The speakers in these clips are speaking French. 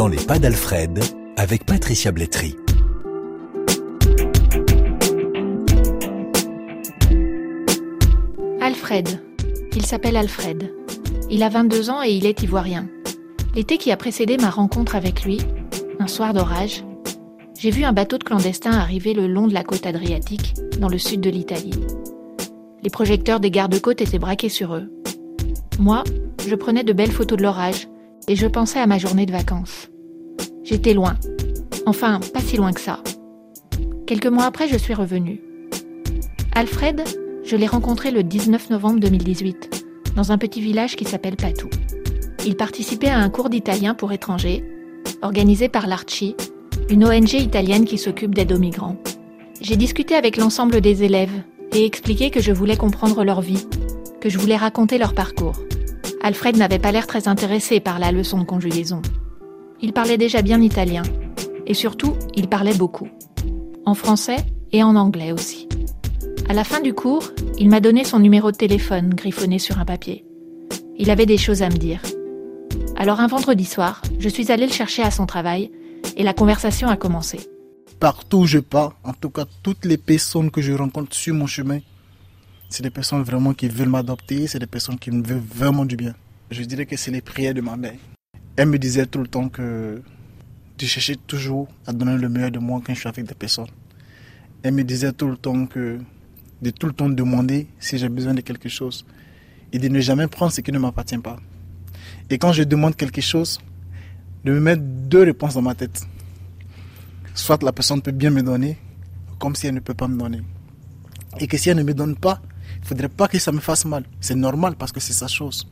Dans les pas d'Alfred, avec Patricia Blétry. Alfred. Il s'appelle Alfred. Il a 22 ans et il est ivoirien. L'été qui a précédé ma rencontre avec lui, un soir d'orage, j'ai vu un bateau de clandestins arriver le long de la côte adriatique, dans le sud de l'Italie. Les projecteurs des gardes-côtes étaient braqués sur eux. Moi, je prenais de belles photos de l'orage et je pensais à ma journée de vacances. J'étais loin. Enfin, pas si loin que ça. Quelques mois après, je suis revenue. Alfred, je l'ai rencontré le 19 novembre 2018, dans un petit village qui s'appelle Patou. Il participait à un cours d'italien pour étrangers, organisé par l'Arci, une ONG italienne qui s'occupe d'aide aux migrants. J'ai discuté avec l'ensemble des élèves et expliqué que je voulais comprendre leur vie, que je voulais raconter leur parcours. Alfred n'avait pas l'air très intéressé par la leçon de conjugaison. Il parlait déjà bien italien, et surtout, il parlait beaucoup. En français et en anglais aussi. À la fin du cours, il m'a donné son numéro de téléphone griffonné sur un papier. Il avait des choses à me dire. Alors un vendredi soir, je suis allée le chercher à son travail et la conversation a commencé. Partout où je pars, en tout cas toutes les personnes que je rencontre sur mon chemin, c'est des personnes vraiment qui veulent m'adopter, c'est des personnes qui me veulent vraiment du bien. Je dirais que c'est les prières de ma mère. Elle me disait tout le temps que de chercher toujours à donner le meilleur de moi quand je suis avec des personnes. Elle me disait tout le temps que de tout le temps demander si j'ai besoin de quelque chose et de ne jamais prendre ce qui ne m'appartient pas. Et quand je demande quelque chose, de me mettre deux réponses dans ma tête. Soit la personne peut bien me donner, comme si elle ne peut pas me donner. Et que si elle ne me donne pas, il ne faudrait pas que ça me fasse mal. C'est normal parce que c'est sa chose.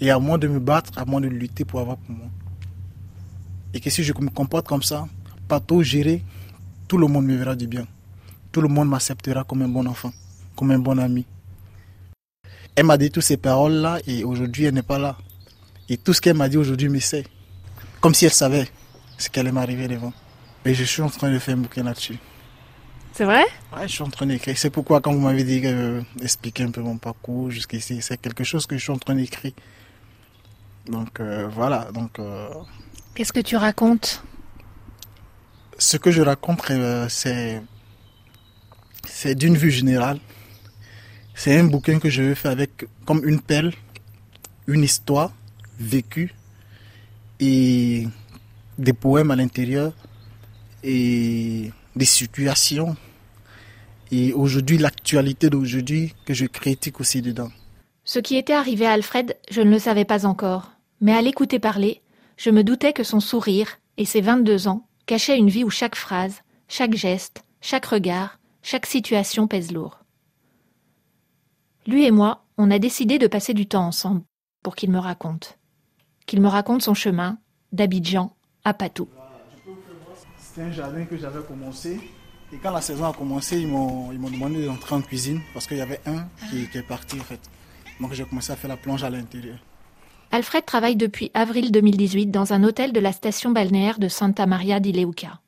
Et à moi de me battre, à moi de lutter pour avoir pour moi. Et que si je me comporte comme ça, pas trop géré, tout le monde me verra du bien. Tout le monde m'acceptera comme un bon enfant, comme un bon ami. Elle m'a dit toutes ces paroles-là et aujourd'hui elle n'est pas là. Et tout ce qu'elle m'a dit aujourd'hui me sait. Comme si elle savait ce qu'elle m'arriver devant. Et je suis en train de faire un bouquin là-dessus. C'est vrai Ouais, je suis en train d'écrire. C'est pourquoi quand vous m'avez dit euh, expliquer un peu mon parcours jusqu'ici, c'est quelque chose que je suis en train d'écrire. Donc euh, voilà. Donc euh, Qu'est-ce que tu racontes ce que je raconte, euh, c'est c'est d'une vue générale. C'est un bouquin que je veux faire avec comme une perle, une histoire vécue et des poèmes à l'intérieur et des situations et aujourd'hui l'actualité d'aujourd'hui que je critique aussi dedans. Ce qui était arrivé à Alfred, je ne le savais pas encore. Mais à l'écouter parler, je me doutais que son sourire et ses 22 ans cachaient une vie où chaque phrase, chaque geste, chaque regard, chaque situation pèse lourd. Lui et moi, on a décidé de passer du temps ensemble pour qu'il me raconte. Qu'il me raconte son chemin d'Abidjan à Patou. C'était un jardin que j'avais commencé. Et quand la saison a commencé, ils m'ont demandé d'entrer en cuisine parce qu'il y avait un qui, qui est parti en fait. Donc j'ai commencé à faire la plonge à l'intérieur. Alfred travaille depuis avril 2018 dans un hôtel de la station balnéaire de Santa Maria di Leuca.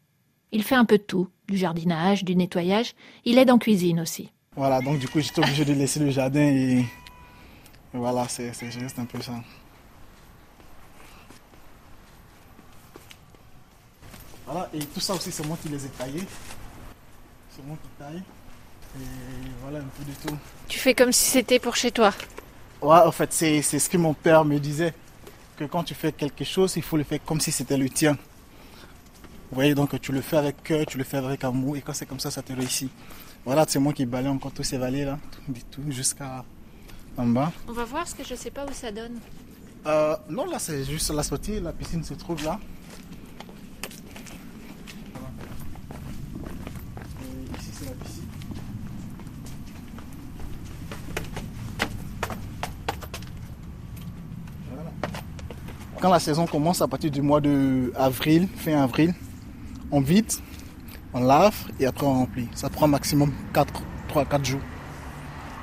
Il fait un peu de tout, du jardinage, du nettoyage, il aide en cuisine aussi. Voilà, donc du coup j'étais obligé de laisser le jardin et, et voilà, c'est c'est juste un peu ça. Voilà, et tout ça aussi c'est moi qui les ai taillés. C'est moi qui taille. Et voilà un peu de tout. Tu fais comme si c'était pour chez toi. Ouais, en fait, c'est ce que mon père me disait. Que quand tu fais quelque chose, il faut le faire comme si c'était le tien. Vous voyez, donc tu le fais avec cœur, tu le fais avec amour, et quand c'est comme ça, ça te réussit. Voilà, c'est moi qui balaye encore tous ces vallées là, tout, du tout, jusqu'à en bas. On va voir ce que je sais pas où ça donne. Euh, non, là, c'est juste la sortie, la piscine se trouve là. Voilà. Et ici, c'est la piscine. Voilà. Quand la saison commence à partir du mois de avril, fin avril, on vide, on lave et après on remplit. Ça prend maximum 4, 3 4 jours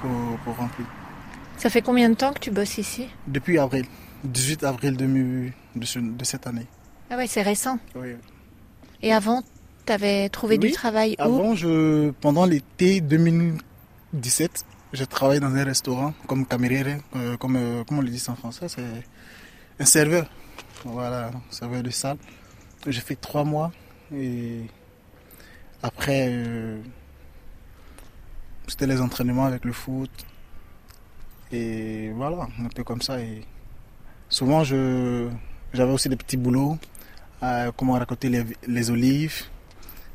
pour, pour remplir. Ça fait combien de temps que tu bosses ici? Depuis avril, 18 avril 2000 de, ce- de cette année. Ah ouais, c'est récent. Oui. Et avant, t'avais trouvé Oui, du travail où? Avant, je, pendant l'été 2017, j'ai travaillé dans un restaurant comme cameriere, euh, comme, euh, comment on le dit en français, c'est un serveur. Voilà, serveur de salle. J'ai fait trois mois et après, euh, c'était les entraînements avec le foot. Et voilà, un peu comme ça. Et souvent, je, j'avais aussi des petits boulots, euh, comment raconter les, les olives,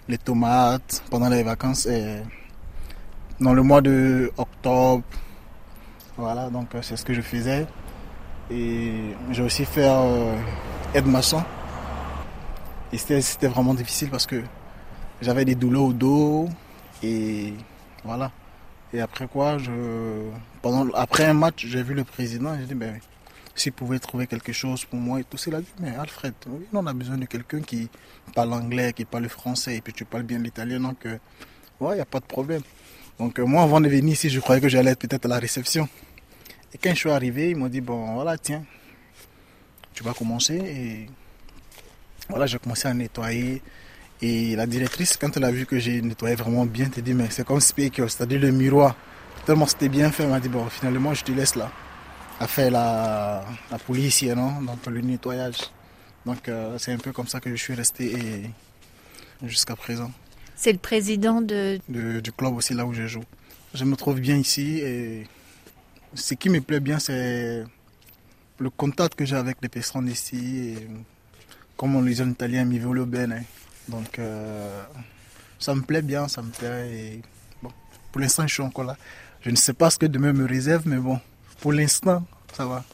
les tomates pendant les vacances. Et dans le mois de octobre, voilà, donc euh, c'est ce que je faisais. Et j'ai aussi fait euh, aide-maçon. Et c'était, vraiment difficile parce que j'avais des douleurs au dos. Et voilà. Et après quoi, je, pendant, après un match, j'ai vu le président et j'ai dit, ben, s'il pouvait trouver quelque chose pour moi et tout, il a dit, mais Alfred, on a besoin de quelqu'un qui parle anglais, qui parle français, et puis tu parles bien l'italien, donc, euh, ouais, il n'y a pas de problème. Donc, euh, moi, avant de venir ici, je croyais que j'allais être peut-être à la réception. Et quand je suis arrivé, ils m'ont dit, bon, voilà, tiens, tu vas commencer. Et voilà, j'ai commencé à nettoyer. Et la directrice, quand elle a vu que j'ai nettoyé vraiment bien, elle dit, mais c'est comme Speaker, c'est-à-dire le miroir. Tellement c'était bien fait, elle m'a dit, bon, finalement, je te laisse là, à faire la, la police, non donc le nettoyage. Donc, euh, c'est un peu comme ça que je suis resté et jusqu'à présent. C'est le président de... de- du club aussi, là où je joue. Je me trouve bien ici et ce qui me plaît bien, c'est le contact que j'ai avec les personnes ici. Et, comme on le dit en italien, mi volo bene. Donc, euh, ça me plaît bien, ça me plaît. Et, bon, pour l'instant, je suis encore là. Je ne sais pas ce que demain me réserve, mais bon, pour l'instant, ça va.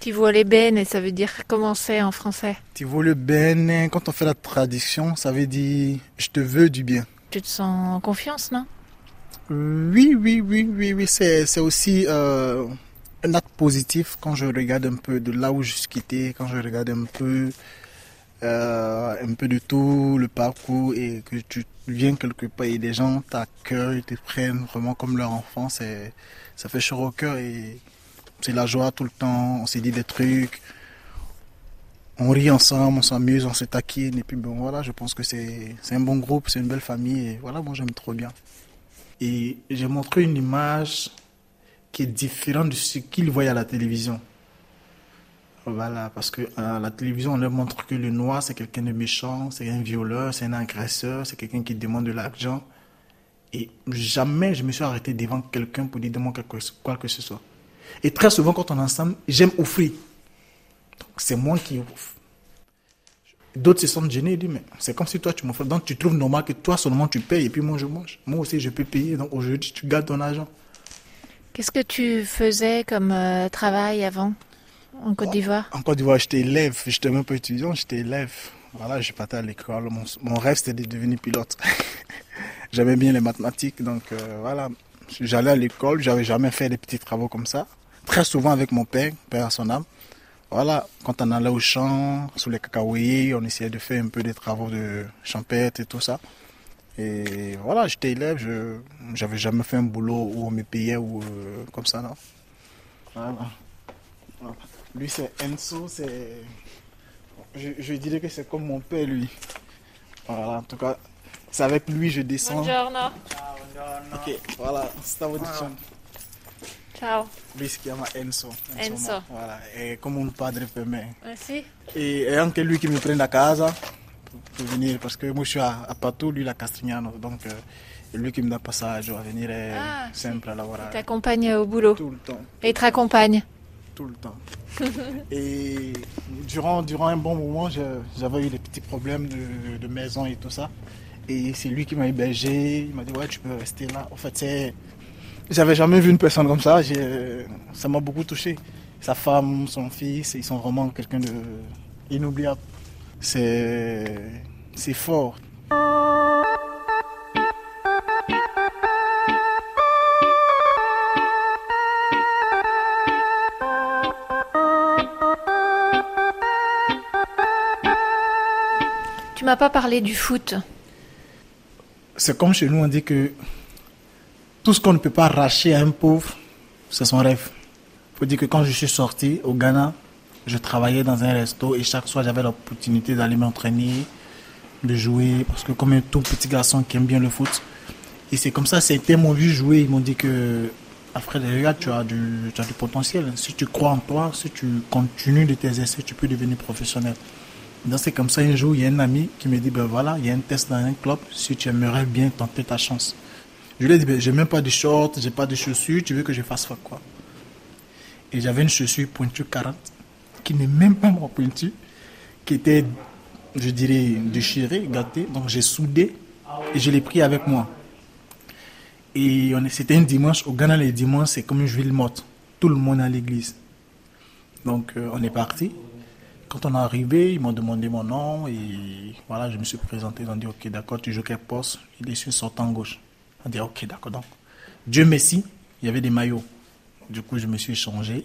Tu vois les bennes et ça veut dire comment c'est en français? Tu vois le bene, quand on fait la traduction, ça veut dire je te veux du bien. Tu te sens en confiance, non? Oui, oui, oui, oui, oui. C'est, aussi euh, un acte positif quand je regarde un peu de là où je suis quitté, quand je regarde un peu, euh, un peu de tout le parcours et que tu viens quelque part et des gens t'accueillent, te prennent vraiment comme leur enfant. Ça fait chaud au cœur et c'est la joie tout le temps. On s'est dit des trucs. On rit ensemble, on s'amuse, on se taquine. Et puis bon, voilà, je pense que c'est un bon groupe, c'est une belle famille. Et voilà, moi j'aime trop bien. Et j'ai montré une image qui est différente de ce qu'ils voient à la télévision. Voilà, parce que à la télévision, on leur montre que le noir, c'est quelqu'un de méchant, c'est un violeur, c'est un agresseur, c'est quelqu'un qui demande de l'argent. Et jamais je me suis arrêté devant quelqu'un pour lui demander quoi que ce soit. Et très souvent, quand on est ensemble, j'aime offrir. C'est moi qui offre. D'autres se sentent gênés et disent, mais c'est comme si toi tu m'offres. Donc tu trouves normal que toi seulement tu payes et puis moi je mange. Moi aussi je peux payer. Donc aujourd'hui tu gardes ton argent. Qu'est-ce que tu faisais comme euh, travail avant en Côte d'Ivoire? En Côte d'Ivoire, j'étais élève. J'étais même pas étudiant, j'étais élève. Voilà, je partais à l'école. Mon, mon rêve c'était de devenir pilote. J'aimais bien les mathématiques. Donc euh, voilà, j'allais à l'école. J'avais jamais fait des petits travaux comme ça. Très souvent avec mon père, père à son âme. Voilà, quand on allait au champ, sous les cacaoyers, on essayait de faire un peu des travaux de champêtre et tout ça. Et voilà, j'étais élève, je j'avais jamais fait un boulot où on me payait ou euh, comme ça, non. Voilà. Voilà. Lui, c'est Enzo, c'est. Je, je dirais que c'est comme mon père, lui. Voilà, en tout cas, c'est avec lui je descends. Buongiorno. Ok, voilà, stavo dicendo. Ciao. Lui si chiama Enzo. Enzo. Voilà, è come un padre per me. Merci. Et è anche lui qui mi prende a casa per venire, parce que moi je suis à, à Patou, lui à Castignano, donc euh, lui qui mi dà passaggio a venire Ah, sì. sempre a lavorare. T'accompagne au boulot? Tout le temps, Et il te raccompagne. tout le temps. et durant, durant un bon moment, j'avais eu des petits problèmes de, de maison et tout ça. Et c'est lui qui m'a hébergé, il m'a dit ouais tu peux rester là. En fait c'est... J'avais jamais vu une personne comme ça, j'ai- ça m'a beaucoup touché. Sa femme, son fils, ils sont vraiment quelqu'un de inoubliable. C'est, c'est fort. Tu m'as pas parlé du foot. C'est comme chez nous, on dit que tout ce qu'on ne peut pas arracher à un pauvre, c'est son rêve. Il faut dire que quand je suis sorti au Ghana, je travaillais dans un resto et chaque soir j'avais l'opportunité d'aller m'entraîner, de jouer, parce que comme un tout petit garçon qui aime bien le foot. Et c'est comme ça, c'était mon vu jouer. Ils m'ont dit que Après, regarde, tu as, du, tu as du potentiel. Si tu crois en toi, si tu continues de essais, tu peux devenir professionnel. Donc c'est comme ça, un jour, il y a un ami qui me dit, ben voilà, il y a un test dans un club, si tu aimerais bien tenter ta chance. Je lui ai dit, ben, j'ai même pas de shorts, j'ai pas de chaussures, tu veux que je fasse quoi Et j'avais une chaussure pointue 40, qui n'est même pas mon pointure, qui était, je dirais, déchirée, gâtée. Donc j'ai soudé et je l'ai pris avec moi. Et c'était un dimanche. Au Ghana, les dimanches, c'est comme une ville morte. Tout le monde à l'église. Donc, euh, on est parti. Quand on est arrivé, ils m'ont demandé mon nom et voilà, je me suis présenté. Ils ont dit, OK, d'accord, tu joues quel poste? Il est sur sortant gauche. On dit, OK, d'accord. Donc, Dieu merci, il y avait des maillots. Du coup, je me suis changé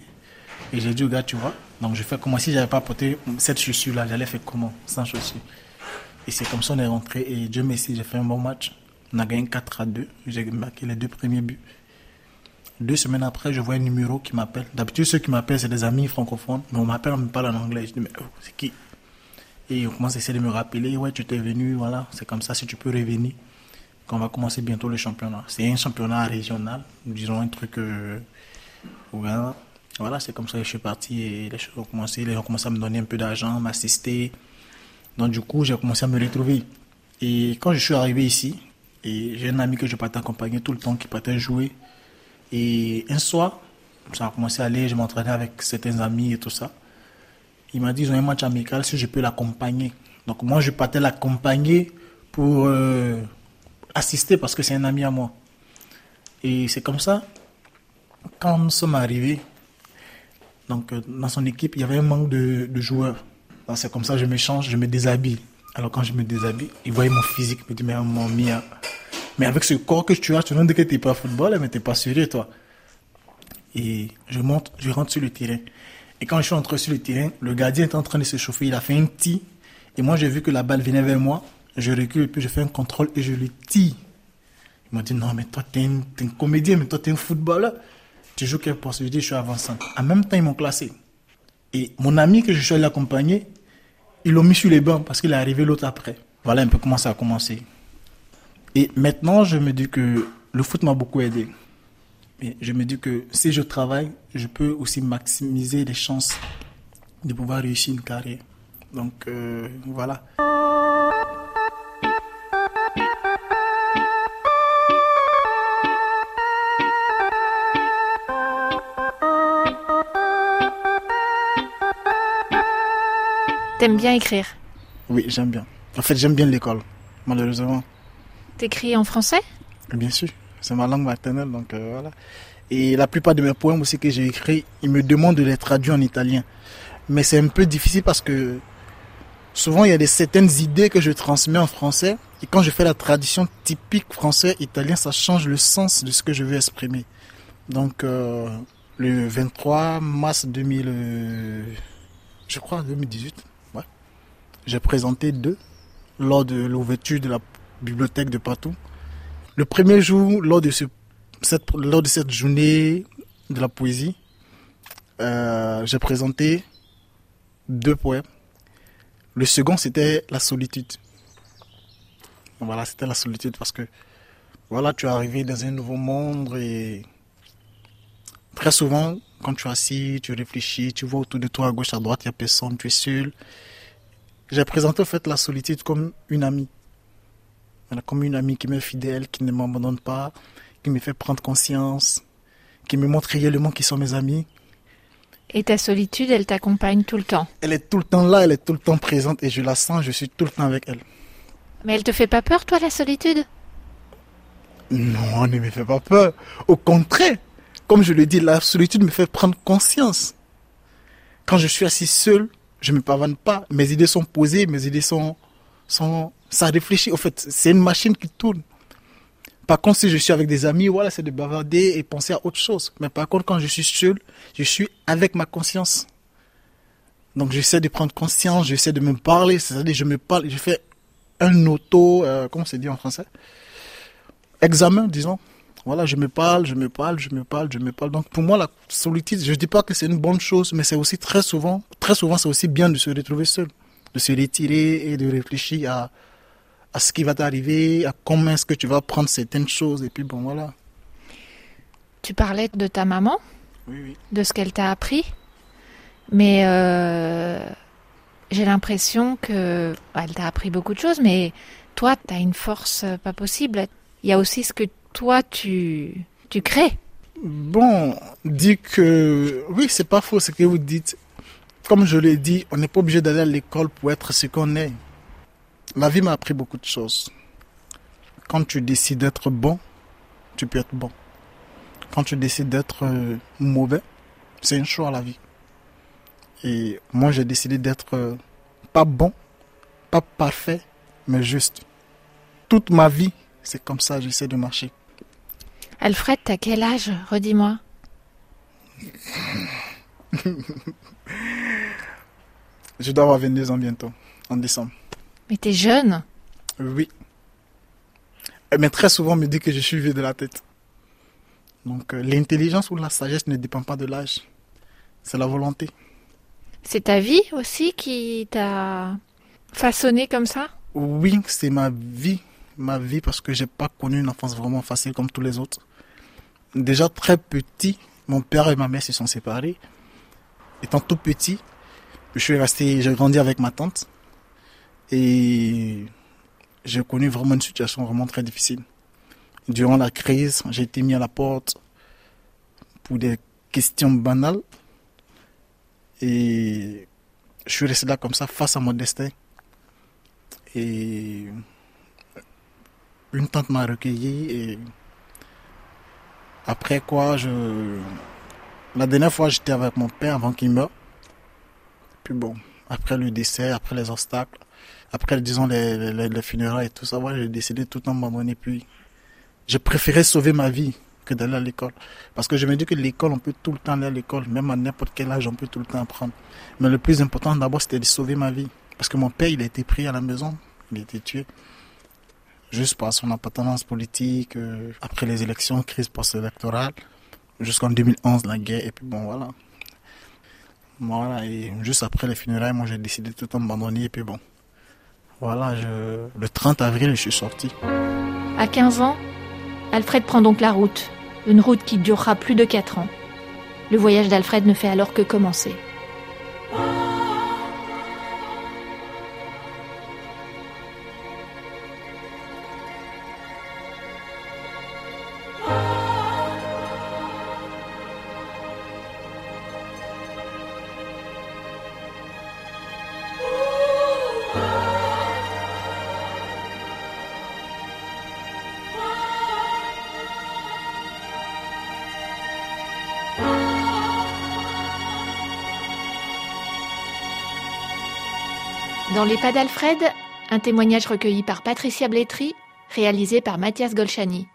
et j'ai dit au gars, tu vois, donc je fais comment si j'avais pas porté cette chaussure-là, j'allais faire comment sans chaussure? Et c'est comme ça qu'on est rentré et Dieu merci, j'ai fait un bon match. On a gagné 4 à 2. J'ai marqué les deux premiers buts. Deux semaines après, je vois un numéro qui m'appelle. D'habitude, ceux qui m'appellent, c'est des amis francophones. Mais on m'appelle, on me parle en anglais. Je dis, mais oh, c'est qui? Et on commence à essayer de me rappeler. Ouais, tu t'es venu, voilà. C'est comme ça, si tu peux revenir. Qu'on va commencer bientôt le championnat. C'est un championnat régional. Disons un truc. Euh, voilà, c'est comme ça que je suis parti et les choses ont commencé. Les gens ont commencé à me donner un peu d'argent, m'assister. Donc, du coup, j'ai commencé à me retrouver. Et quand je suis arrivé ici, j'ai un ami que je partais accompagner tout le temps qui partait jouer. Et un soir, ça a commencé à aller, je m'entraînais avec certains amis et tout ça. Il m'a dit, ils ont un match amical, si je peux l'accompagner. Donc moi, je partais l'accompagner pour euh, assister parce que c'est un ami à moi. Et c'est comme ça, quand nous sommes arrivés, donc euh, dans son équipe, il y avait un manque de, de joueurs. C'est comme ça, je me change, je me déshabille. Alors quand je me déshabille, il voyait mon physique, il me dit, mais mon mien, mais avec ce corps que tu as, tu ne dis que tu n'es pas football, mais tu n'es pas sérieux, toi. Et je monte, je rentre sur le terrain. Et quand je suis entré sur le terrain, le gardien est en train de se chauffer, il a fait un tir. Et moi, j'ai vu que la balle venait vers moi. Je recule, puis je fais un contrôle et je le tire. Il m'a dit, non, mais toi, tu es, un comédien, mais toi, tu es un footballeur. Tu joues quel poste? Je dis, je suis avançant. En même temps, ils m'ont classé. Et mon ami que je suis allé accompagner, ils l'ont mis sur les bancs parce qu'il est arrivé l'autre après. Voilà un peu comment ça a commencé. Et maintenant, je me dis que le foot m'a beaucoup aidé. Et je me dis que si je travaille, je peux aussi maximiser les chances de pouvoir réussir une carrière. Donc euh, voilà. T'aimes bien écrire Oui, j'aime bien. En fait, j'aime bien l'école, malheureusement. T'écris en français Bien sûr, c'est ma langue maternelle, donc euh, voilà. Et la plupart de mes poèmes aussi que j'ai écrits, ils me demandent de les traduire en italien. Mais c'est un peu difficile parce que souvent il y a des certaines idées que je transmets en français et quand je fais la tradition typique français-italien, ça change le sens de ce que je veux exprimer. Donc euh, le 23 mars 2000, euh, je crois 2018, j'ai présenté deux lors de l'ouverture de la bibliothèque de Patou. Le premier jour, lors de, cette, journée de la poésie, euh, j'ai présenté deux poèmes. Le second, c'était la solitude. Voilà, c'était la solitude parce que, voilà, tu es arrivé dans un nouveau monde et très souvent, quand tu es assis, tu réfléchis, tu vois autour de toi, à gauche, à droite, il n'y a personne, tu es seul. J'ai présenté en fait la solitude comme une amie. Comme une amie qui m'est fidèle, qui ne m'abandonne pas, qui me fait prendre conscience, qui me montre réellement qui sont mes amis. Et ta solitude, elle t'accompagne tout le temps Elle est tout le temps là, elle est tout le temps présente et je la sens, je suis tout le temps avec elle. Mais elle te fait pas peur, toi, la solitude? Non, elle ne me fait pas peur. Au contraire, comme je le dis, la solitude me fait prendre conscience. Quand je suis assis seul, je me pavane pas. Mes idées sont posées, mes idées sont, sont, ça réfléchit. En fait, c'est une machine qui tourne. Par contre, si je suis avec des amis, voilà, c'est de bavarder et penser à autre chose. Mais par contre, quand je suis seul, je suis avec ma conscience. Donc, j'essaie de prendre conscience, j'essaie de me parler, c'est-à-dire, je me parle, je fais un auto, euh, comment c'est dit en français? Examen, disons. Voilà, je me parle, je me parle, je me parle, je me parle. Donc pour moi, la solitude, je ne dis pas que c'est une bonne chose, mais c'est aussi très souvent, très souvent, c'est aussi bien de se retrouver seul, de se retirer et de réfléchir à, à ce qui va t'arriver, à comment est-ce que tu vas prendre certaines choses, et puis bon, voilà. Tu parlais de ta maman, Oui, oui. de ce qu'elle t'a appris, mais euh, j'ai l'impression que elle t'a appris beaucoup de choses, mais toi, tu as une force euh, pas possible. Il y a aussi ce que toi, tu, tu crées. Bon, dit que oui, c'est pas faux ce que vous dites. Comme je l'ai dit, on n'est pas obligé d'aller à l'école pour être ce qu'on est. La vie m'a appris beaucoup de choses. Quand tu décides d'être bon, tu peux être bon. Quand tu décides d'être euh, mauvais, c'est un choix la vie. Et moi, j'ai décidé d'être euh, pas bon, pas parfait, mais juste. Toute ma vie, c'est comme ça, j'essaie de marcher. Alfred, t'as quel âge? Redis-moi. Je dois avoir 22 ans bientôt, en décembre. Mais t'es jeune? Oui. Euh, Mais très souvent, on me dit que je suis vieux de la tête. Donc, euh, l'intelligence ou la sagesse ne dépend pas de l'âge. C'est la volonté. C'est ta vie aussi qui t'a façonné comme ça? Oui, c'est ma vie. Ma vie parce que j'ai pas connu une enfance vraiment facile comme tous les autres. Déjà très petit, mon père et ma mère se sont séparés. Étant tout petit, je suis resté, j'ai grandi avec ma tante. Et j'ai connu vraiment une situation vraiment très difficile. Durant la crise, j'ai été mis à la porte pour des questions banales. Et je suis resté là comme ça face à mon destin. Et une tante m'a recueilli et après quoi, je... La dernière fois, j'étais avec mon père avant qu'il meure. Puis bon, après le décès, après les obstacles, après, disons, les, les, les funérailles et tout ça, j'ai décidé de tout abandonner. Puis, j'ai préféré sauver ma vie que d'aller à l'école. Parce que je me dis que l'école, on peut tout le temps aller à l'école. Même à n'importe quel âge, on peut tout le temps apprendre. Mais le plus important, d'abord, c'était de sauver ma vie. Parce que mon père, il a été pris à la maison. Il a été tué. Juste par son appartenance politique, euh, après les élections, crise post-électorale, jusqu'en 2011, la guerre, et puis bon, voilà. Voilà, et juste après les funérailles, moi j'ai décidé de tout abandonner, et puis bon. Voilà, le 30 avril, je suis sorti. À 15 ans, Alfred prend donc la route, une route qui durera plus de 4 ans. Le voyage d'Alfred ne fait alors que commencer. Dans les pas d'Alfred, un témoignage recueilli par Patricia Blétry, réalisé par Mathias Golchani.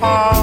Oh.